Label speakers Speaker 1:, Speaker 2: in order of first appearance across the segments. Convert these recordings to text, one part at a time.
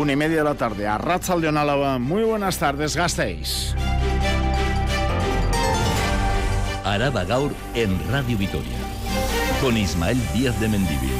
Speaker 1: una y media de la tarde, a Ratzaldeon Álava. Muy buenas tardes, gastéis.
Speaker 2: Araba Gaur en Radio Vitoria, con Ismael Díaz de Mendivil.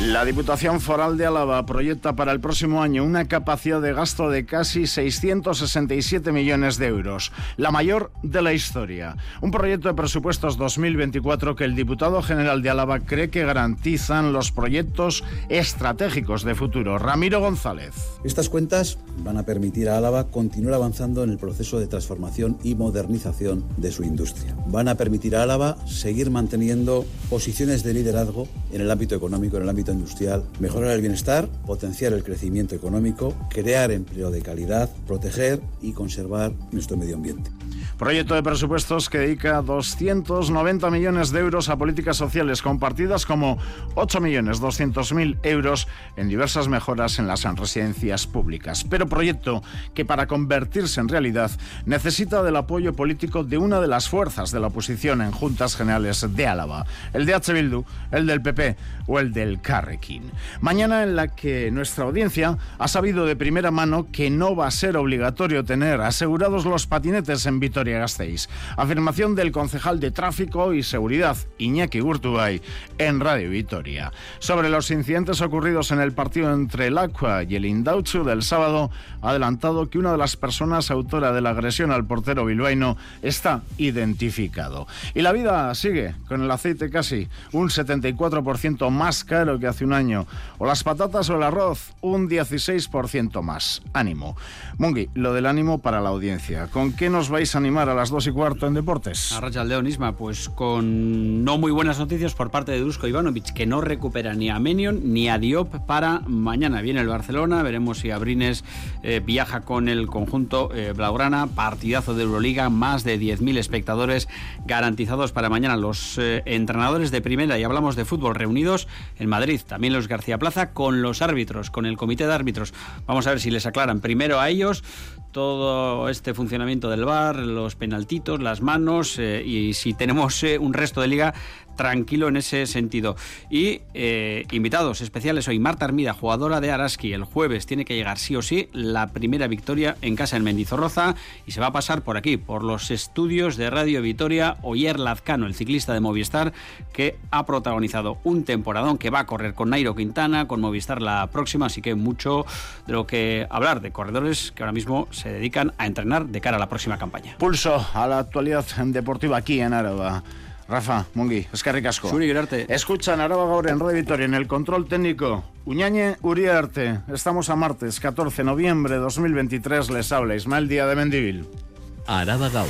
Speaker 1: La Diputación Foral de Álava proyecta para el próximo año una capacidad de gasto de casi 667 millones de euros, la mayor de la historia. Un proyecto de presupuestos 2024 que el diputado general de Álava cree que garantizan los proyectos estratégicos de futuro. Ramiro González.
Speaker 3: Estas cuentas van a permitir a Álava continuar avanzando en el proceso de transformación y modernización de su industria. Van a permitir a Álava seguir manteniendo posiciones de liderazgo en el ámbito económico, en el ámbito industrial, mejorar el bienestar, potenciar el crecimiento económico, crear empleo de calidad, proteger y conservar nuestro medio ambiente.
Speaker 1: Proyecto de presupuestos que dedica 290 millones de euros a políticas sociales compartidas como 8.200.000 euros en diversas mejoras en las residencias públicas. Pero proyecto que para convertirse en realidad necesita del apoyo político de una de las fuerzas de la oposición en juntas generales de Álava, el de H. Bildu, el del PP o el del Carrequín. Mañana en la que nuestra audiencia ha sabido de primera mano que no va a ser obligatorio tener asegurados los patinetes en Vitoria Gasteiz. Afirmación del concejal de Tráfico y Seguridad, Iñaki Gurtubay, en Radio Vitoria. Sobre los incidentes ocurridos en el partido entre el Aqua y el Indauchu del sábado, ha adelantado que una de las personas autora de la agresión al portero bilbaíno está identificado. Y la vida sigue, con el aceite casi un 74% más caro que hace un año, o las patatas o el arroz un 16% más. Ánimo. Mungi, lo del ánimo para la audiencia. ¿Con qué nos vais a animar? a las 2 y cuarto en Deportes?
Speaker 4: A Racha Isma, pues con no muy buenas noticias por parte de Dusko Ivanovic, que no recupera ni a Menion ni a Diop para mañana. Viene el Barcelona, veremos si Abrines eh, viaja con el conjunto eh, Blaugrana, partidazo de Euroliga, más de 10.000 espectadores garantizados para mañana. Los eh, entrenadores de primera, y hablamos de fútbol, reunidos en Madrid, también los García Plaza, con los árbitros, con el comité de árbitros. Vamos a ver si les aclaran primero a ellos todo este funcionamiento del bar, los penaltitos, las manos eh, y si tenemos eh, un resto de liga tranquilo en ese sentido. Y eh, invitados especiales hoy, Marta Armida, jugadora de Araski, el jueves tiene que llegar sí o sí la primera victoria en casa en Mendizorroza y se va a pasar por aquí, por los estudios de Radio Vitoria, Oyer Lazcano, el ciclista de Movistar, que ha protagonizado un temporadón que va a correr con Nairo Quintana, con Movistar la próxima, así que mucho de lo que hablar de corredores que ahora mismo dedican a entrenar de cara a la próxima campaña.
Speaker 1: Pulso a la actualidad deportiva aquí en Araba. Rafa, Mungi, eskerrik asko.
Speaker 4: Zuri gerarte.
Speaker 1: Escuchan Araba Gaur en Radio Vitoria en el control técnico. Uñañe Uriarte. Estamos a martes 14 de noviembre de 2023. Les habla Ismael Díaz de Mendivil.
Speaker 2: Araba Gaur.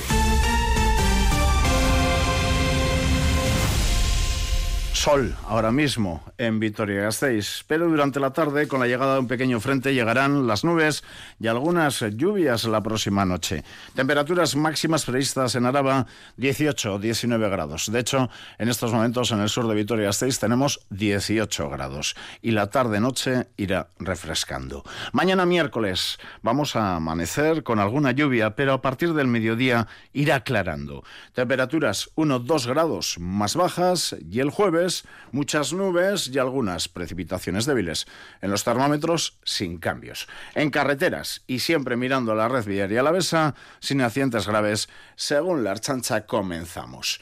Speaker 1: Sol ahora mismo en Vitoria-Gasteiz, pero durante la tarde, con la llegada de un pequeño frente, llegarán las nubes y algunas lluvias la próxima noche. Temperaturas máximas previstas en Araba 18 19 grados. De hecho, en estos momentos en el sur de Vitoria-Gasteiz tenemos 18 grados y la tarde-noche irá refrescando. Mañana miércoles vamos a amanecer con alguna lluvia, pero a partir del mediodía irá aclarando. Temperaturas 1-2 grados más bajas y el jueves muchas nubes y algunas precipitaciones débiles. En los termómetros, sin cambios. En carreteras y siempre mirando la red viaria alavesa, sin accidentes graves, según la Archancha comenzamos.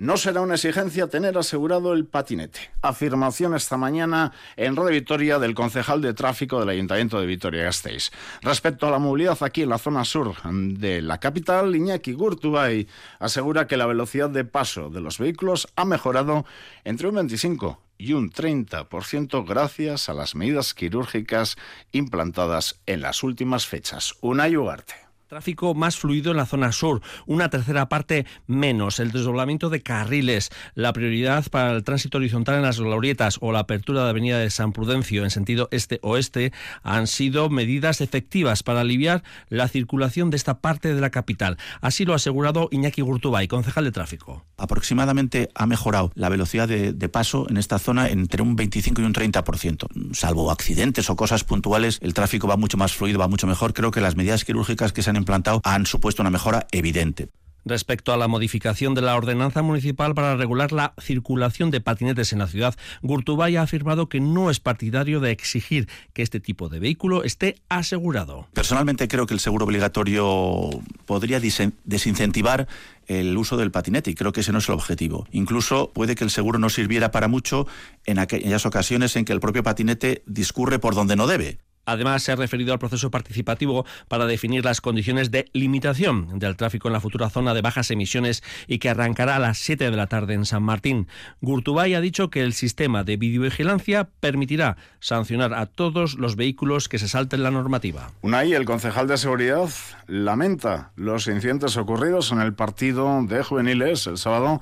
Speaker 1: No será una exigencia tener asegurado el patinete. Afirmación esta mañana en Radio Vitoria del concejal de tráfico del Ayuntamiento de Vitoria-Gasteiz. Respecto a la movilidad aquí en la zona sur de la capital, Iñaki Gurtubay asegura que la velocidad de paso de los vehículos ha mejorado entre un 25 y un 30% gracias a las medidas quirúrgicas implantadas en las últimas fechas. Una Ugarte.
Speaker 5: Tráfico más fluido en la zona sur, una tercera parte menos, el desdoblamiento de carriles, la prioridad para el tránsito horizontal en las glorietas o la apertura de Avenida de San Prudencio en sentido este-oeste han sido medidas efectivas para aliviar la circulación de esta parte de la capital. Así lo ha asegurado Iñaki Gurtubay, concejal de tráfico.
Speaker 6: Aproximadamente ha mejorado la velocidad de, de paso en esta zona entre un 25 y un 30%. Salvo accidentes o cosas puntuales, el tráfico va mucho más fluido, va mucho mejor. Creo que las medidas quirúrgicas que se han implantado han supuesto una mejora evidente.
Speaker 5: Respecto a la modificación de la ordenanza municipal para regular la circulación de patinetes en la ciudad, Gurtubay ha afirmado que no es partidario de exigir que este tipo de vehículo esté asegurado.
Speaker 6: Personalmente creo que el seguro obligatorio podría desincentivar el uso del patinete y creo que ese no es el objetivo. Incluso puede que el seguro no sirviera para mucho en aquellas ocasiones en que el propio patinete discurre por donde no debe.
Speaker 5: Además, se ha referido al proceso participativo para definir las condiciones de limitación del tráfico en la futura zona de bajas emisiones y que arrancará a las 7 de la tarde en San Martín. Gurtubay ha dicho que el sistema de videovigilancia permitirá sancionar a todos los vehículos que se salten la normativa.
Speaker 1: Unai, el concejal de seguridad, lamenta los incidentes ocurridos en el partido de juveniles el sábado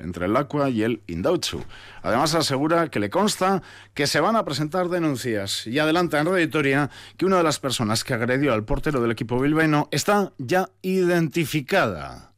Speaker 1: entre el Aqua y el Indauchu. Además asegura que le consta que se van a presentar denuncias y adelanta en reditoria que una de las personas que agredió al portero del equipo bilbaíno está ya identificada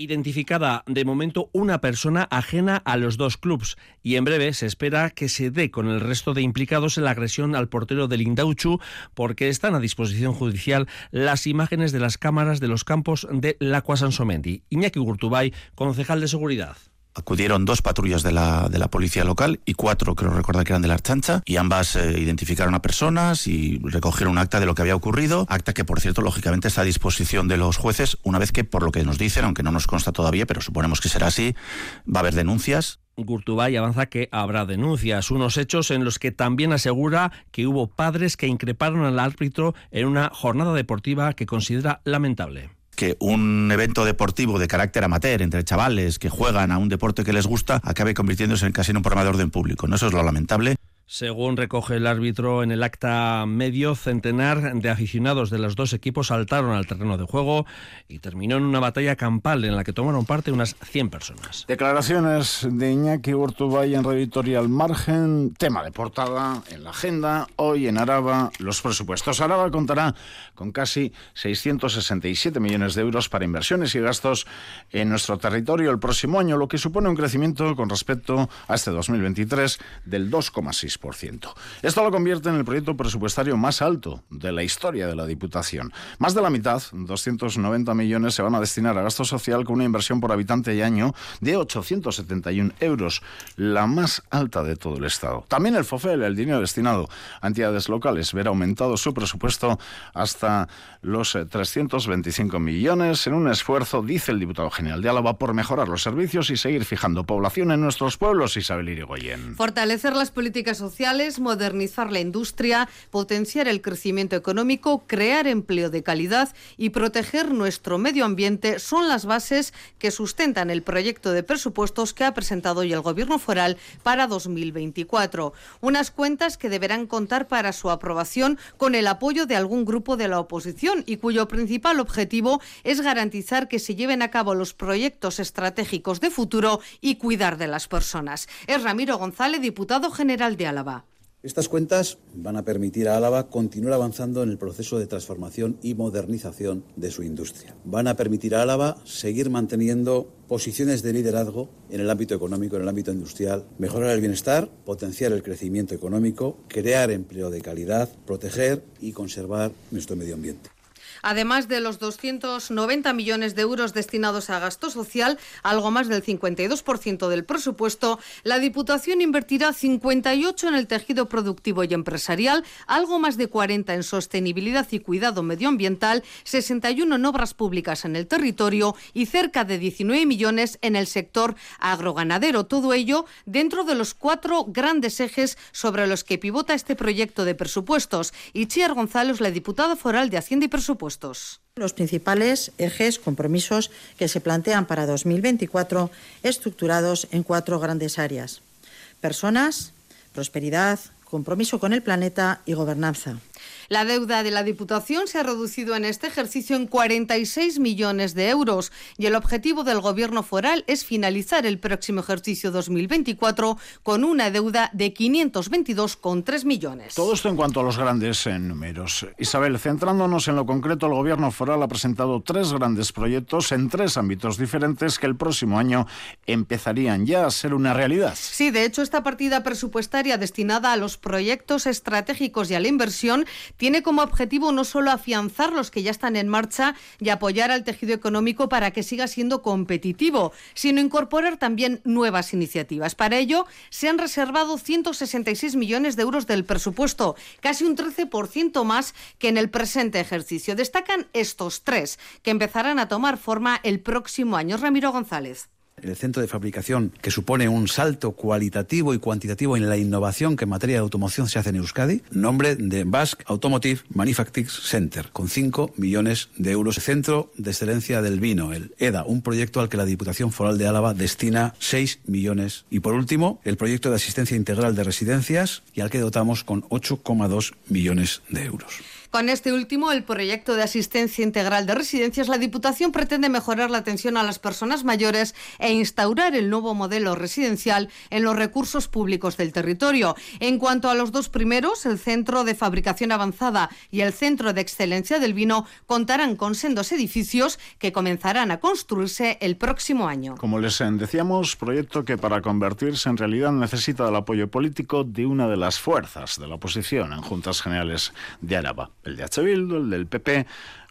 Speaker 5: identificada de momento una persona ajena a los dos clubes y en breve se espera que se dé con el resto de implicados en la agresión al portero del Indauchu porque están a disposición judicial las imágenes de las cámaras de los campos de Lacua Sansomendi. Iñaki Gurtubay, concejal de seguridad
Speaker 6: acudieron dos patrullas de la, de la policía local y cuatro, creo recordar que eran de la Archancha, y ambas eh, identificaron a personas y recogieron un acta de lo que había ocurrido, acta que, por cierto, lógicamente está a disposición de los jueces, una vez que, por lo que nos dicen, aunque no nos consta todavía, pero suponemos que será así, va a haber denuncias.
Speaker 5: Gurtubay avanza que habrá denuncias, unos hechos en los que también asegura que hubo padres que increparon al árbitro en una jornada deportiva que considera lamentable
Speaker 6: que un evento deportivo de carácter amateur entre chavales que juegan a un deporte que les gusta acabe convirtiéndose en casi en un programa de orden público. ¿no? Eso es lo lamentable.
Speaker 5: Según recoge el árbitro en el acta medio, centenar de aficionados de los dos equipos saltaron al terreno de juego y terminó en una batalla campal en la que tomaron parte unas 100 personas.
Speaker 1: Declaraciones de Iñaki Urtubay en Editorial Margen, tema de portada en la agenda. Hoy en Araba, los presupuestos. Araba contará con casi 667 millones de euros para inversiones y gastos en nuestro territorio el próximo año, lo que supone un crecimiento con respecto a este 2023 del 2,6%. Esto lo convierte en el proyecto presupuestario más alto de la historia de la Diputación. Más de la mitad, 290 millones, se van a destinar a gasto social con una inversión por habitante y año de 871 euros, la más alta de todo el Estado. También el FOFEL, el dinero destinado a entidades locales, verá aumentado su presupuesto hasta los 325 millones en un esfuerzo, dice el diputado general de Álava, por mejorar los servicios y seguir fijando población en nuestros pueblos, Isabel Irigoyen.
Speaker 7: Fortalecer las políticas sociales sociales, modernizar la industria, potenciar el crecimiento económico, crear empleo de calidad y proteger nuestro medio ambiente son las bases que sustentan el proyecto de presupuestos que ha presentado hoy el Gobierno foral para 2024. Unas cuentas que deberán contar para su aprobación con el apoyo de algún grupo de la oposición y cuyo principal objetivo es garantizar que se lleven a cabo los proyectos estratégicos de futuro y cuidar de las personas. Es Ramiro González, diputado general de Álava.
Speaker 3: Estas cuentas van a permitir a Álava continuar avanzando en el proceso de transformación y modernización de su industria. Van a permitir a Álava seguir manteniendo posiciones de liderazgo en el ámbito económico, en el ámbito industrial, mejorar el bienestar, potenciar el crecimiento económico, crear empleo de calidad, proteger y conservar nuestro medio ambiente.
Speaker 7: Además de los 290 millones de euros destinados a gasto social, algo más del 52% del presupuesto, la Diputación invertirá 58 en el tejido productivo y empresarial, algo más de 40 en sostenibilidad y cuidado medioambiental, 61 en obras públicas en el territorio y cerca de 19 millones en el sector agroganadero. Todo ello dentro de los cuatro grandes ejes sobre los que pivota este proyecto de presupuestos. Itziar González, la diputada foral de Hacienda y Presupuestos.
Speaker 8: Los principales ejes, compromisos que se plantean para 2024, estructurados en cuatro grandes áreas. Personas, prosperidad, compromiso con el planeta y gobernanza.
Speaker 7: La deuda de la Diputación se ha reducido en este ejercicio en 46 millones de euros y el objetivo del Gobierno foral es finalizar el próximo ejercicio 2024 con una deuda de 522,3 millones.
Speaker 1: Todo esto en cuanto a los grandes eh, números. Isabel, centrándonos en lo concreto, el Gobierno foral ha presentado tres grandes proyectos en tres ámbitos diferentes que el próximo año empezarían ya a ser una realidad.
Speaker 7: Sí, de hecho, esta partida presupuestaria destinada a los proyectos estratégicos y a la inversión Tiene como objetivo no solo afianzar los que ya están en marcha y apoyar al tejido económico para que siga siendo competitivo, sino incorporar también nuevas iniciativas. Para ello, se han reservado 166 millones de euros del presupuesto, casi un 13% más que en el presente ejercicio. Destacan estos tres, que empezarán a tomar forma el próximo año. Ramiro González
Speaker 3: el centro de fabricación que supone un salto cualitativo y cuantitativo en la innovación que en materia de automoción se hace en Euskadi, nombre de Basque Automotive Manufacturing Center, con 5 millones de euros. Centro de Excelencia del Vino, el EDA, un proyecto al que la Diputación Foral de Álava destina 6 millones. Y por último, el proyecto de asistencia integral de residencias y al que dotamos con 8,2 millones de euros.
Speaker 7: Con este último, el proyecto de asistencia integral de residencias, la Diputación pretende mejorar la atención a las personas mayores e instaurar el nuevo modelo residencial en los recursos públicos del territorio. En cuanto a los dos primeros, el Centro de Fabricación Avanzada y el Centro de Excelencia del Vino contarán con sendos edificios que comenzarán a construirse el próximo año.
Speaker 1: Como les decíamos, proyecto que para convertirse en realidad necesita el apoyo político de una de las fuerzas de la oposición en Juntas Generales de Araba el de. Bildu, el del PP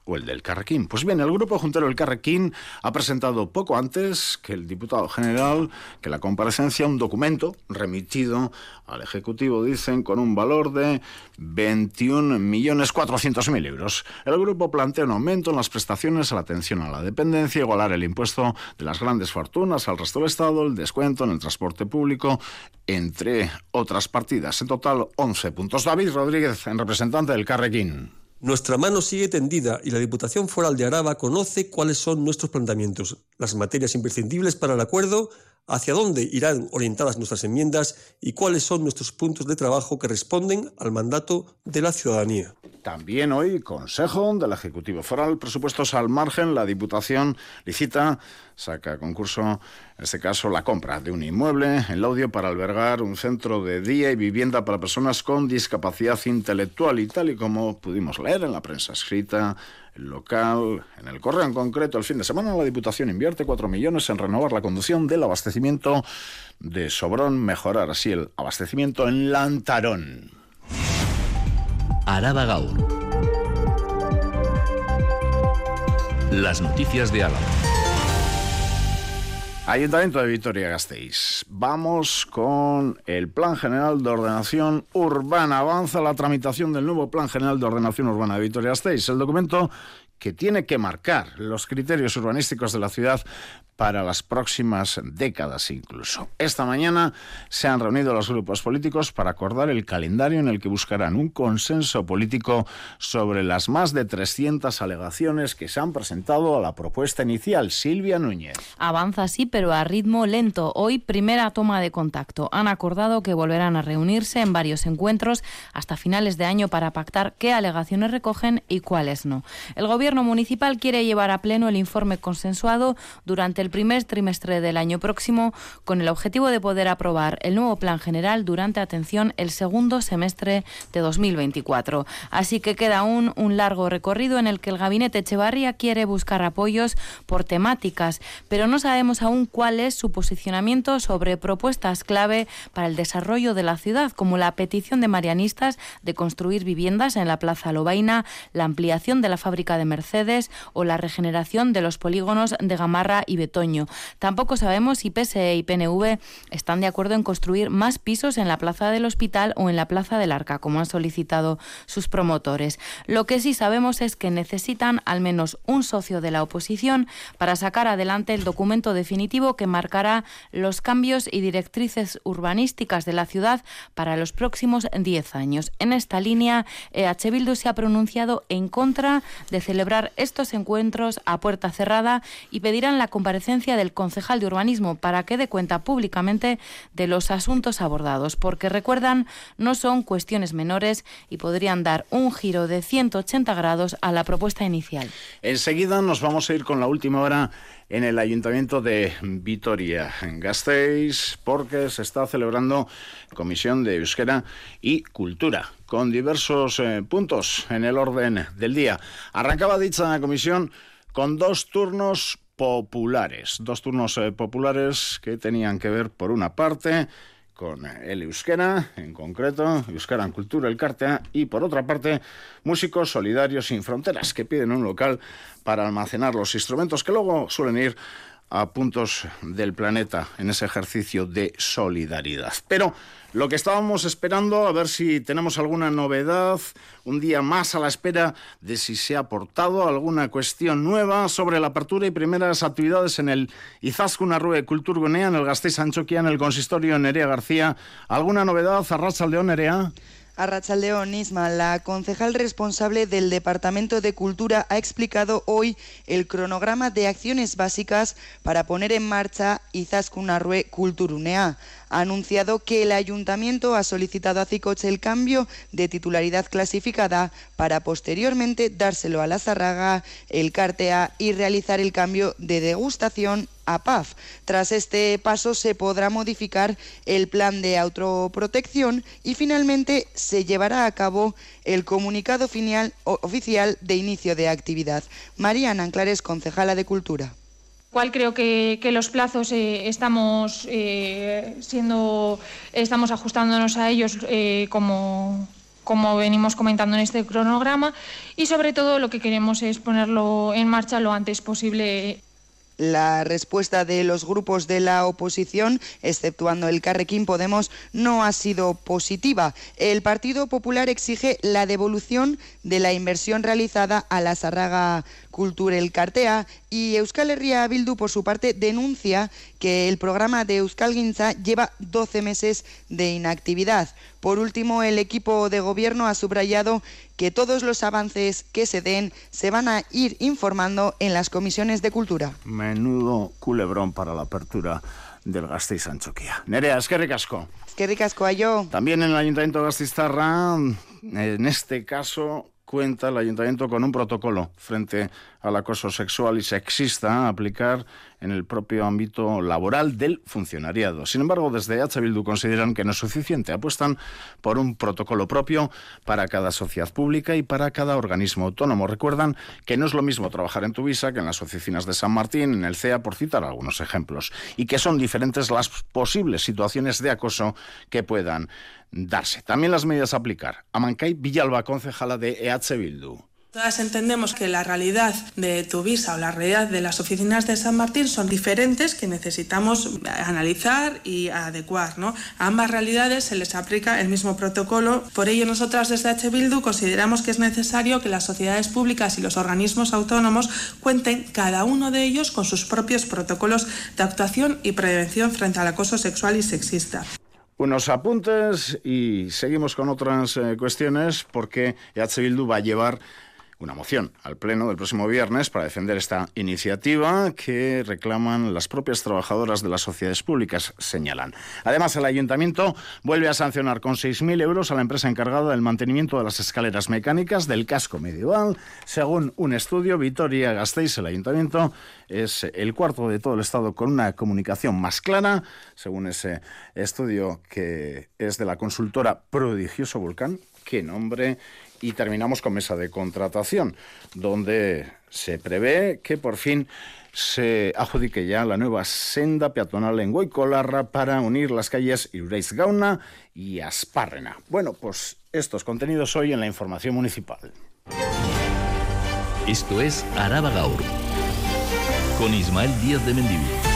Speaker 1: o el del Carrequín. Pues bien, el grupo juntero del Carrequín ha presentado poco antes que el diputado general que la comparecencia un documento remitido al Ejecutivo, dicen, con un valor de 21.400.000 euros. El grupo plantea un aumento en las prestaciones a la atención a la dependencia, igualar el impuesto de las grandes fortunas al resto del Estado, el descuento en el transporte público, entre otras partidas. En total, 11 puntos. David Rodríguez, en representante del Carrequín.
Speaker 9: Nuestra mano sigue tendida y la Diputación Foral de Araba conoce cuáles son nuestros planteamientos, las materias imprescindibles para el acuerdo, hacia dónde irán orientadas nuestras enmiendas y cuáles son nuestros puntos de trabajo que responden al mandato de la ciudadanía.
Speaker 1: También hoy, Consejo del Ejecutivo Foral, presupuestos al margen, la Diputación licita, saca concurso, en este caso, la compra de un inmueble en Laudio para albergar un centro de día y vivienda para personas con discapacidad intelectual y tal y como pudimos leer en la prensa escrita, local, en el correo en concreto, el fin de semana la Diputación invierte 4 millones en renovar la conducción del abastecimiento de Sobrón, mejorar así el abastecimiento en Lantarón.
Speaker 2: Araba Gaur. Las noticias de Álava.
Speaker 1: Ayuntamiento de Vitoria-Gasteiz. Vamos con el Plan General de Ordenación Urbana. Avanza la tramitación del nuevo Plan General de Ordenación Urbana de Vitoria-Gasteiz. El documento que tiene que marcar los criterios urbanísticos de la ciudad para las próximas décadas incluso. Esta mañana se han reunido los grupos políticos para acordar el calendario en el que buscarán un consenso político sobre las más de 300 alegaciones que se han presentado a la propuesta inicial. Silvia Núñez.
Speaker 10: Avanza sí, pero a ritmo lento. Hoy primera toma de contacto. Han acordado que volverán a reunirse en varios encuentros hasta finales de año para pactar qué alegaciones recogen y cuáles no. El gobierno municipal quiere llevar a pleno el informe consensuado durante el primer trimestre del año próximo con el objetivo de poder aprobar el nuevo plan general durante, atención, el segundo semestre de 2024. Así que queda aún un largo recorrido en el que el gabinete Echevarría quiere buscar apoyos por temáticas, pero no sabemos aún cuál es su posicionamiento sobre propuestas clave para el desarrollo de la ciudad, como la petición de marianistas de construir viviendas en la Plaza Lobaina, la ampliación de la fábrica de Mercedes o la regeneración de los polígonos de Gamarra y Betón Tampoco sabemos si PSE y PNV están de acuerdo en construir más pisos en la Plaza del Hospital o en la Plaza del Arca, como han solicitado sus promotores. Lo que sí sabemos es que necesitan al menos un socio de la oposición para sacar adelante el documento definitivo que marcará los cambios y directrices urbanísticas de la ciudad para los próximos 10 años. En esta línea, EH Bildu se ha pronunciado en contra de celebrar estos encuentros a puerta cerrada y pedirán la del concejal de urbanismo para que dé cuenta públicamente de los asuntos abordados, porque recuerdan, no son cuestiones menores y podrían dar un giro de 180 grados a la propuesta inicial.
Speaker 1: Enseguida nos vamos a ir con la última hora en el Ayuntamiento de Vitoria, en Gasteiz, porque se está celebrando Comisión de Euskera y Cultura, con diversos eh, puntos en el orden del día. Arrancaba dicha comisión con dos turnos populares. Dos turnos eh, populares que tenían que ver, por una parte, con el euskera, en concreto, Euskera en Cultura, el Cartea, y por otra parte, músicos solidarios sin fronteras que piden un local para almacenar los instrumentos que luego suelen ir a puntos del planeta en ese ejercicio de solidaridad. Pero lo que estábamos esperando, a ver si tenemos alguna novedad, un día más a la espera de si se ha aportado alguna cuestión nueva sobre la apertura y primeras actividades en el Izaskun Arrue Kulturgunea, en el Gasteiz Anchoquia, en el consistorio Nerea García. ¿Alguna novedad, Arracha León Nerea?
Speaker 11: Arrachaldeón Isma, la concejal responsable del Departamento de Cultura, ha explicado hoy el cronograma de acciones básicas para poner en marcha Izaskun Kulturunea ha anunciado que el ayuntamiento ha solicitado a Cicoche el cambio de titularidad clasificada para posteriormente dárselo a la Zarraga, el Cartea y realizar el cambio de degustación a PAF. Tras este paso se podrá modificar el plan de autoprotección y finalmente se llevará a cabo el comunicado final, oficial de inicio de actividad. Mariana Anclares, concejala de Cultura
Speaker 12: cual creo que, los plazos eh, estamos eh, siendo estamos ajustándonos a ellos eh, como como venimos comentando en este cronograma y sobre todo lo que queremos es ponerlo en marcha lo antes posible
Speaker 11: la respuesta de los grupos de la oposición, exceptuando el Carrequín Podemos, no ha sido positiva. El Partido Popular exige la devolución de la inversión realizada a la Sarraga el Cartea y Euskal Herria Bildu, por su parte, denuncia que el programa de Euskal Guinza lleva 12 meses de inactividad. Por último, el equipo de gobierno ha subrayado que todos los avances que se den se van a ir informando en las comisiones de cultura.
Speaker 1: Menudo culebrón para la apertura del Gasteiz Anchoquia. Nerea, es que ricasco.
Speaker 11: Es que ricasco a yo.
Speaker 1: También en el Ayuntamiento de Gasteiztarra, en este caso, cuenta el ayuntamiento con un protocolo frente al acoso sexual y sexista a aplicar en el propio ámbito laboral del funcionariado. Sin embargo, desde H. Bildu consideran que no es suficiente. Apuestan por un protocolo propio para cada sociedad pública y para cada organismo autónomo. Recuerdan que no es lo mismo trabajar en Tuvisa que en las oficinas de San Martín, en el CEA, por citar algunos ejemplos, y que son diferentes las posibles situaciones de acoso que puedan darse. También las medidas a aplicar. Amancay Villalba, concejala de EH Bildu.
Speaker 13: Todas entendemos que la realidad de Tuvisa o la realidad de las oficinas de San Martín son diferentes que necesitamos analizar y adecuar. ¿no? A ambas realidades se les aplica el mismo protocolo. Por ello, nosotras desde H. Bildu consideramos que es necesario que las sociedades públicas y los organismos autónomos cuenten cada uno de ellos con sus propios protocolos de actuación y prevención frente al acoso sexual y sexista
Speaker 1: unos apuntes y seguimos con otras eh, cuestiones porque EH va a llevar una moción al Pleno del próximo viernes para defender esta iniciativa que reclaman las propias trabajadoras de las sociedades públicas, señalan. Además, el Ayuntamiento vuelve a sancionar con 6.000 euros a la empresa encargada del mantenimiento de las escaleras mecánicas del casco medieval. Según un estudio, Vitoria Gasteiz, el Ayuntamiento, es el cuarto de todo el Estado con una comunicación más clara, según ese estudio que es de la consultora Prodigioso Volcán. Qué nombre y terminamos con mesa de contratación, donde se prevé que por fin se adjudique ya la nueva senda peatonal en Goicolarra para unir las calles Iureiz Gauna y Aspárrena. Bueno, pues estos contenidos hoy en la información municipal.
Speaker 2: Esto es Araba Gaur, con Ismael Díaz de Mendivil.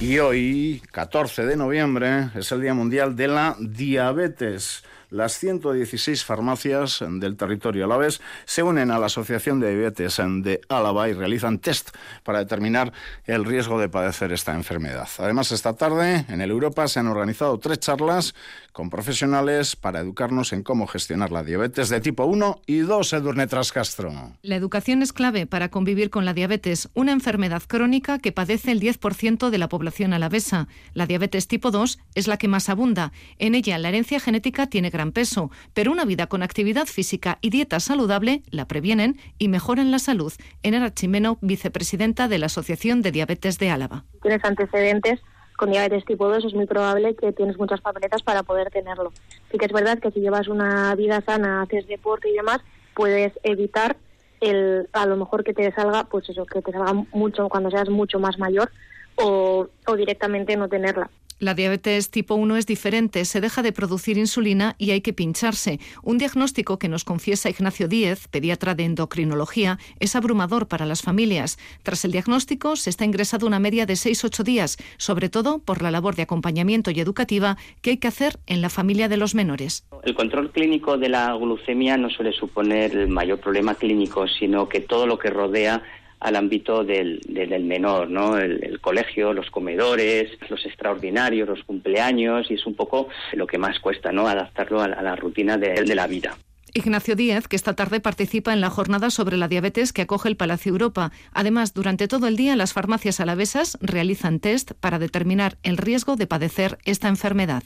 Speaker 1: Y hoy, 14 de noviembre, es el Día Mundial de la Diabetes las 116 farmacias del territorio alavés se unen a la Asociación de Diabetes de Álava y realizan test para determinar el riesgo de padecer esta enfermedad. Además, esta tarde en el Europa se han organizado tres charlas con profesionales para educarnos en cómo gestionar la diabetes de tipo 1 y 2, Edurne Trascastro.
Speaker 14: La educación es clave para convivir con la diabetes, una enfermedad crónica que padece el 10% de la población alavesa. La diabetes tipo 2 es la que más abunda. En ella, la herencia genética tiene gran peso, pero una vida con actividad física y dieta saludable la previenen y mejoran la salud. Enera Chimeno, vicepresidenta de la Asociación de Diabetes de Álava.
Speaker 15: Tienes antecedentes con diabetes tipo 2 es muy probable que tienes muchas papeletas para poder tenerlo. Sí que es verdad que si llevas una vida sana, haces deporte y demás, puedes evitar el a lo mejor que te salga, pues eso, que te salga mucho cuando seas mucho más mayor, o, o directamente no tenerla.
Speaker 14: La diabetes tipo 1 es diferente, se deja de producir insulina y hay que pincharse. Un diagnóstico que nos confiesa Ignacio Díez, pediatra de endocrinología, es abrumador para las familias. Tras el diagnóstico se está ingresado una media de 6-8 días, sobre todo por la labor de acompañamiento y educativa que hay que hacer en la familia de los menores.
Speaker 16: El control clínico de la glucemia no suele suponer el mayor problema clínico, sino que todo lo que rodea al ámbito del, del menor, ¿no? El, colegio, los comedores, los extraordinarios, los cumpleaños, y es un poco lo que más cuesta, ¿no? Adaptarlo a, la rutina de, de la vida.
Speaker 14: Ignacio Díez, que esta tarde participa en la jornada sobre la diabetes que acoge el Palacio Europa. Además, durante todo el día las farmacias alavesas realizan test para determinar el riesgo de padecer esta enfermedad.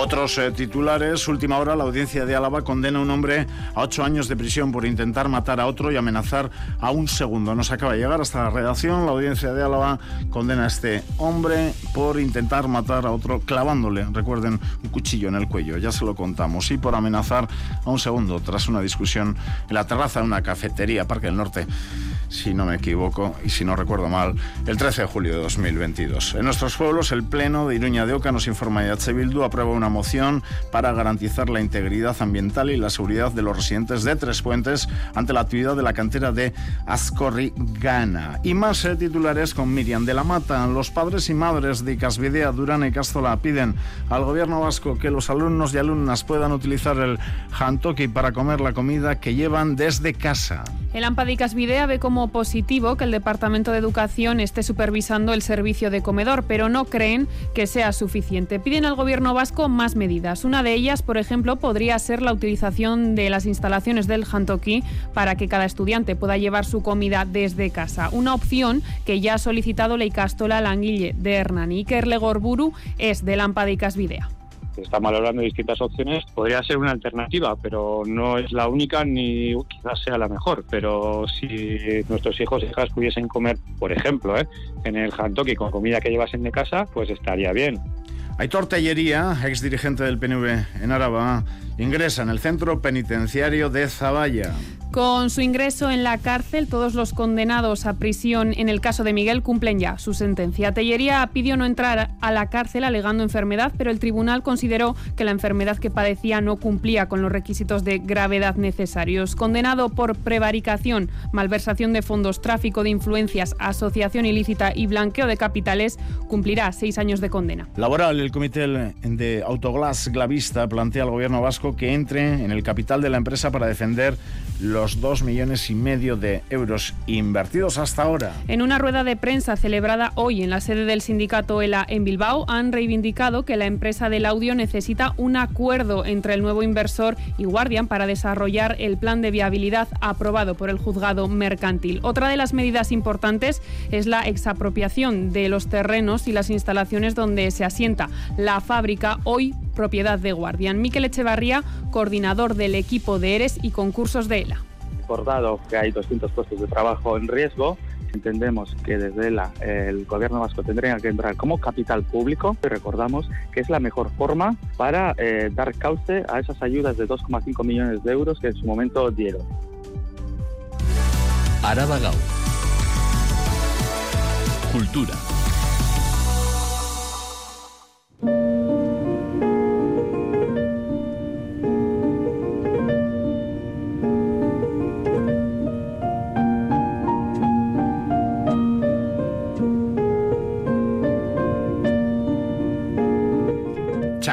Speaker 1: Otros eh, titulares. Última hora, la audiencia de Álava condena a un hombre a ocho años de prisión por intentar matar a otro y amenazar a un segundo. Nos acaba de llegar hasta la redacción. La audiencia de Álava condena a este hombre por intentar matar a otro clavándole, recuerden, un cuchillo en el cuello. Ya se lo contamos. Y por amenazar a un segundo tras una discusión en la terraza de una cafetería, Parque del Norte si no me equivoco y si no recuerdo mal, el 13 de julio de 2022. En nuestros pueblos, el Pleno de Iruña de Oca nos informa H. Bildu aprueba una moción para garantizar la integridad ambiental y la seguridad de los residentes de Tres Puentes ante la actividad de la cantera de Ascorri Gana. Y más eh, titulares con Miriam de la Mata. Los padres y madres de Casvidea, Durán y Castola piden al gobierno vasco que los alumnos y alumnas puedan utilizar el hantoki para comer la comida que llevan desde casa.
Speaker 17: El AMPA de ve como positivo que el Departamento de Educación esté supervisando el servicio de comedor, pero no creen que sea suficiente. Piden al Gobierno vasco más medidas. Una de ellas, por ejemplo, podría ser la utilización de las instalaciones del Jantoki para que cada estudiante pueda llevar su comida desde casa. Una opción que ya ha solicitado Leicastola Languille de Hernani. Iker Legorburu es del AMPA de
Speaker 18: se están valorando distintas opciones, podría ser una alternativa, pero no es la única ni quizás sea la mejor. Pero si nuestros hijos e hijas pudiesen comer, por ejemplo, ¿eh? en el hantoki con comida que llevasen de casa, pues estaría bien.
Speaker 1: Aitor Tellería, ex dirigente del PNV en Araba, ingresa en el centro penitenciario de Zaballa.
Speaker 17: Con su ingreso en la cárcel, todos los condenados a prisión en el caso de Miguel cumplen ya su sentencia. Tellería pidió no entrar a la cárcel alegando enfermedad, pero el tribunal consideró que la enfermedad que padecía no cumplía con los requisitos de gravedad necesarios. Condenado por prevaricación, malversación de fondos, tráfico de influencias, asociación ilícita y blanqueo de capitales, cumplirá seis años de condena.
Speaker 1: Laboral, el comité de Autoglass Glavista plantea al gobierno vasco que entre en el capital de la empresa para defender los dos millones y medio de euros invertidos hasta ahora.
Speaker 17: En una rueda de prensa celebrada hoy en la sede del sindicato ELA en Bilbao, han reivindicado que la empresa del audio necesita un acuerdo entre el nuevo inversor y Guardian para desarrollar el plan de viabilidad aprobado por el juzgado mercantil. Otra de las medidas importantes es la exapropiación de los terrenos y las instalaciones donde se asienta la fábrica hoy propiedad de Guardian. Miquel Echevarría, coordinador del equipo de ERES y concursos de ELA.
Speaker 18: Recordado que hay 200 puestos de trabajo en riesgo, entendemos que desde ELA el gobierno vasco tendría que entrar como capital público y recordamos que es la mejor forma para eh, dar cauce a esas ayudas de 2,5 millones de euros que en su momento dieron.
Speaker 2: Araba Cultura.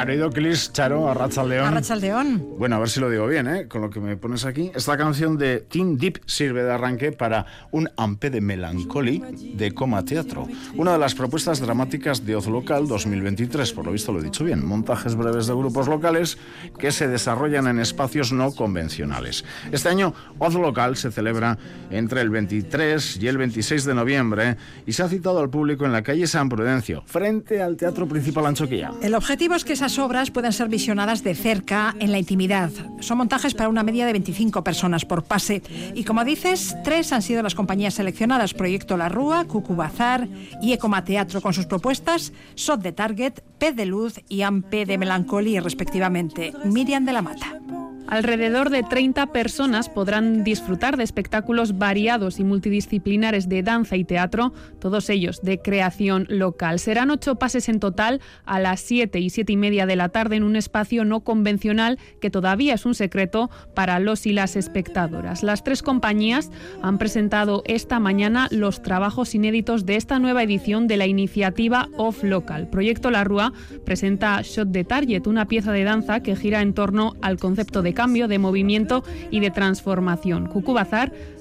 Speaker 1: Charo Clis, Charo, Arrachaldeón.
Speaker 19: Arrachaldeón.
Speaker 1: Bueno, a ver si lo digo bien, ¿eh? Con lo que me pones aquí. Esta canción de Team Deep sirve de arranque para un ampe de melancolía de Coma Teatro. Una de las propuestas dramáticas de Oz Local 2023, por lo visto lo he dicho bien. Montajes breves de grupos locales que se desarrollan en espacios no convencionales. Este año Oz Local se celebra entre el 23 y el 26 de noviembre y se ha citado al público en la calle San Prudencio, frente al Teatro Principal Anchoquilla.
Speaker 19: El objetivo es que obras pueden ser visionadas de cerca, en la intimidad. Son montajes para una media de 25 personas por pase. Y como dices, tres han sido las compañías seleccionadas: Proyecto La Rúa, Cucu Bazar y Ecoma Teatro, con sus propuestas Sot de Target, Pez de Luz y Ampe de Melancolía, respectivamente. Miriam de la Mata.
Speaker 17: Alrededor de 30 personas podrán disfrutar de espectáculos variados y multidisciplinares de danza y teatro, todos ellos de creación local. Serán ocho pases en total a las 7 y 7 y media de la tarde en un espacio no convencional que todavía es un secreto para los y las espectadoras. Las tres compañías han presentado esta mañana los trabajos inéditos de esta nueva edición de la iniciativa Off Local. Proyecto La Rúa presenta Shot de Target, una pieza de danza que gira en torno al concepto de cambio, de movimiento y de transformación.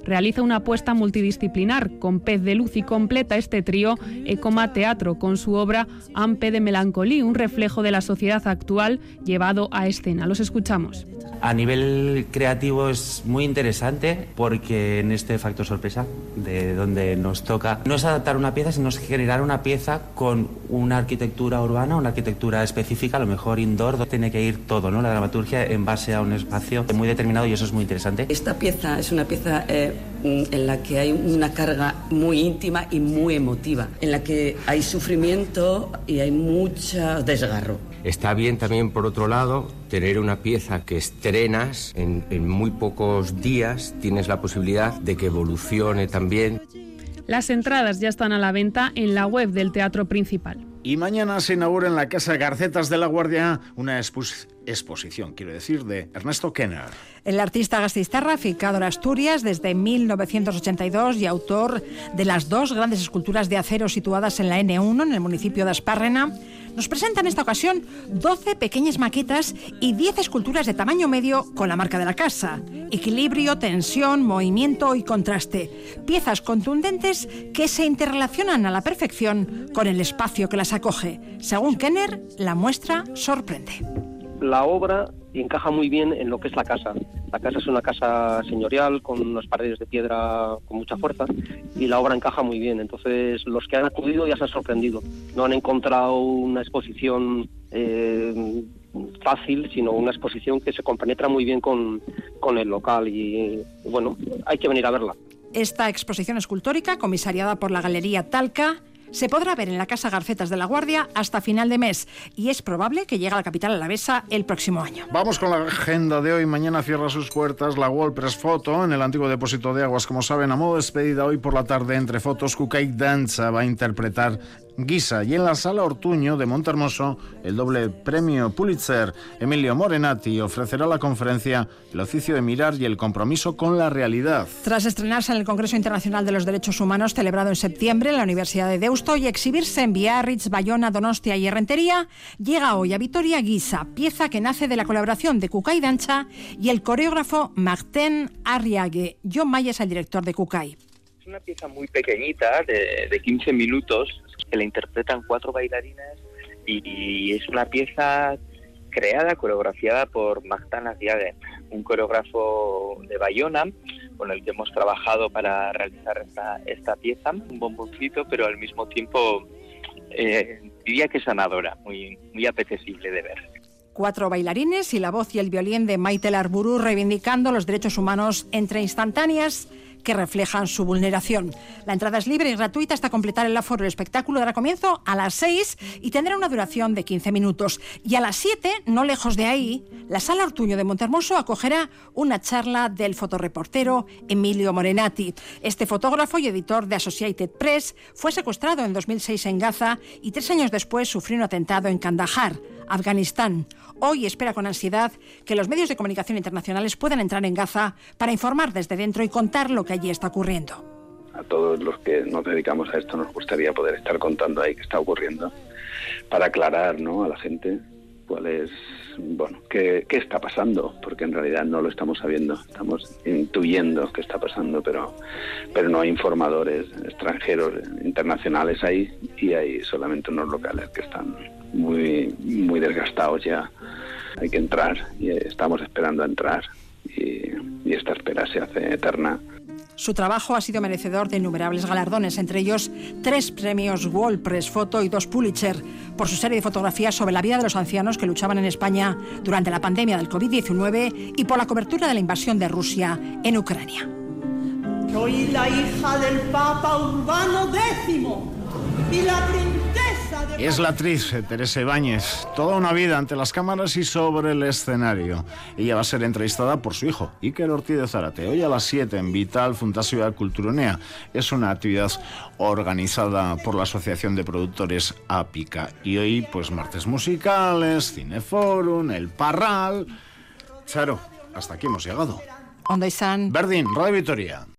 Speaker 17: Realiza una apuesta multidisciplinar con Pez de Luz y completa este trío Ecoma Teatro con su obra Ampe de Melancolía, un reflejo de la sociedad actual llevado a escena. Los escuchamos.
Speaker 20: A nivel creativo es muy interesante porque en este factor sorpresa de donde nos toca no es adaptar una pieza sino es generar una pieza con una arquitectura urbana, una arquitectura específica, a lo mejor indoor, donde tiene que ir todo, ¿no? La dramaturgia en base a un espacio muy determinado y eso es muy interesante.
Speaker 21: Esta pieza es una pieza eh, en la que hay una carga muy íntima y muy emotiva, en la que hay sufrimiento y hay mucho desgarro.
Speaker 22: Está bien también, por otro lado, tener una pieza que estrenas en, en muy pocos días, tienes la posibilidad de que evolucione también.
Speaker 17: Las entradas ya están a la venta en la web del Teatro Principal.
Speaker 1: Y mañana se inaugura en la Casa Garcetas de la Guardia una exposición, quiero decir, de Ernesto Kenner.
Speaker 19: El artista gastistarra, ficado en Asturias desde 1982 y autor de las dos grandes esculturas de acero situadas en la N1, en el municipio de Aspárrena, nos presenta en esta ocasión 12 pequeñas maquetas y 10 esculturas de tamaño medio con la marca de la casa. Equilibrio, tensión, movimiento y contraste. Piezas contundentes que se interrelacionan a la perfección con el espacio que las acoge. Según Kenner, la muestra sorprende.
Speaker 23: La obra encaja muy bien en lo que es la casa. La casa es una casa señorial con unas paredes de piedra con mucha fuerza y la obra encaja muy bien. Entonces los que han acudido ya se han sorprendido. No han encontrado una exposición eh, fácil, sino una exposición que se compenetra muy bien con, con el local y bueno, hay que venir a verla.
Speaker 19: Esta exposición escultórica, comisariada por la Galería Talca, se podrá ver en la Casa Garcetas de la Guardia hasta final de mes y es probable que llegue a la capital alavesa el próximo año.
Speaker 1: Vamos con la agenda de hoy. Mañana cierra sus puertas la WordPress Photo en el antiguo depósito de aguas. Como saben, a modo de despedida hoy por la tarde entre fotos, Kukai Danza va a interpretar Guisa y en la sala Ortuño de Montermoso el doble premio Pulitzer Emilio Morenati ofrecerá la conferencia El oficio de mirar y el compromiso con la realidad.
Speaker 19: Tras estrenarse en el Congreso Internacional de los Derechos Humanos celebrado en septiembre en la Universidad de Deusto y exhibirse en Biarritz, Bayona, Donostia y Herrentería, llega hoy a Vitoria Guisa, pieza que nace de la colaboración de Cucay Dancha y el coreógrafo Martin Arriague. John May es el director de Cucay.
Speaker 24: Es una pieza muy pequeñita, de, de 15 minutos, que la interpretan cuatro bailarines y, es una pieza creada, coreografiada por Magdalena Diague, un coreógrafo de Bayona con el que hemos trabajado para realizar esta, esta pieza, un bomboncito, pero al mismo tiempo eh, diría que sanadora, muy, muy apetecible de ver.
Speaker 19: Cuatro bailarines y la voz y el violín de Maite Larburu reivindicando los derechos humanos entre instantáneas que reflejan su vulneración. La entrada es libre y gratuita hasta completar el aforo. El espectáculo dará comienzo a las 6 y tendrá una duración de 15 minutos. Y a las 7, no lejos de ahí, la Sala Ortuño de Montermoso acogerá una charla del fotoreportero Emilio Morenati. Este fotógrafo y editor de Associated Press fue secuestrado en 2006 en Gaza y tres años después sufrió un atentado en Kandahar. Afganistán. Hoy espera con ansiedad que los medios de comunicación internacionales puedan entrar en Gaza para informar desde dentro y contar lo que allí está ocurriendo.
Speaker 25: A todos los que nos dedicamos a esto nos gustaría poder estar contando ahí qué está ocurriendo para aclarar ¿no? a la gente cuál es, bueno, qué, qué está pasando, porque en realidad no lo estamos sabiendo, estamos intuyendo qué está pasando, pero, pero no hay informadores extranjeros, internacionales ahí, y hay solamente unos locales que están muy, muy desgastados ya. Hay que entrar y estamos esperando a entrar y, y esta espera se hace eterna.
Speaker 19: Su trabajo ha sido merecedor de innumerables galardones, entre ellos tres premios Wall Press Photo y dos Pulitzer, por su serie de fotografías sobre la vida de los ancianos que luchaban en España durante la pandemia del COVID-19 y por la cobertura de la invasión de Rusia en Ucrania.
Speaker 26: Soy la hija del Papa Urbano X y la princesa
Speaker 1: Es la actriz eh, Teresa Ibáñez, toda una vida ante las cámaras y sobre el escenario. Ella va a ser entrevistada por su hijo, Iker Ortiz de Zárate, hoy a las 7 en Vital Fundación Culturonea. Es una actividad organizada por la Asociación de Productores Ápica. Y hoy, pues, martes musicales, Cineforum, El Parral... Charo, hasta aquí hemos llegado.
Speaker 19: Onda izan.
Speaker 1: Berdin, Radio Vitoria.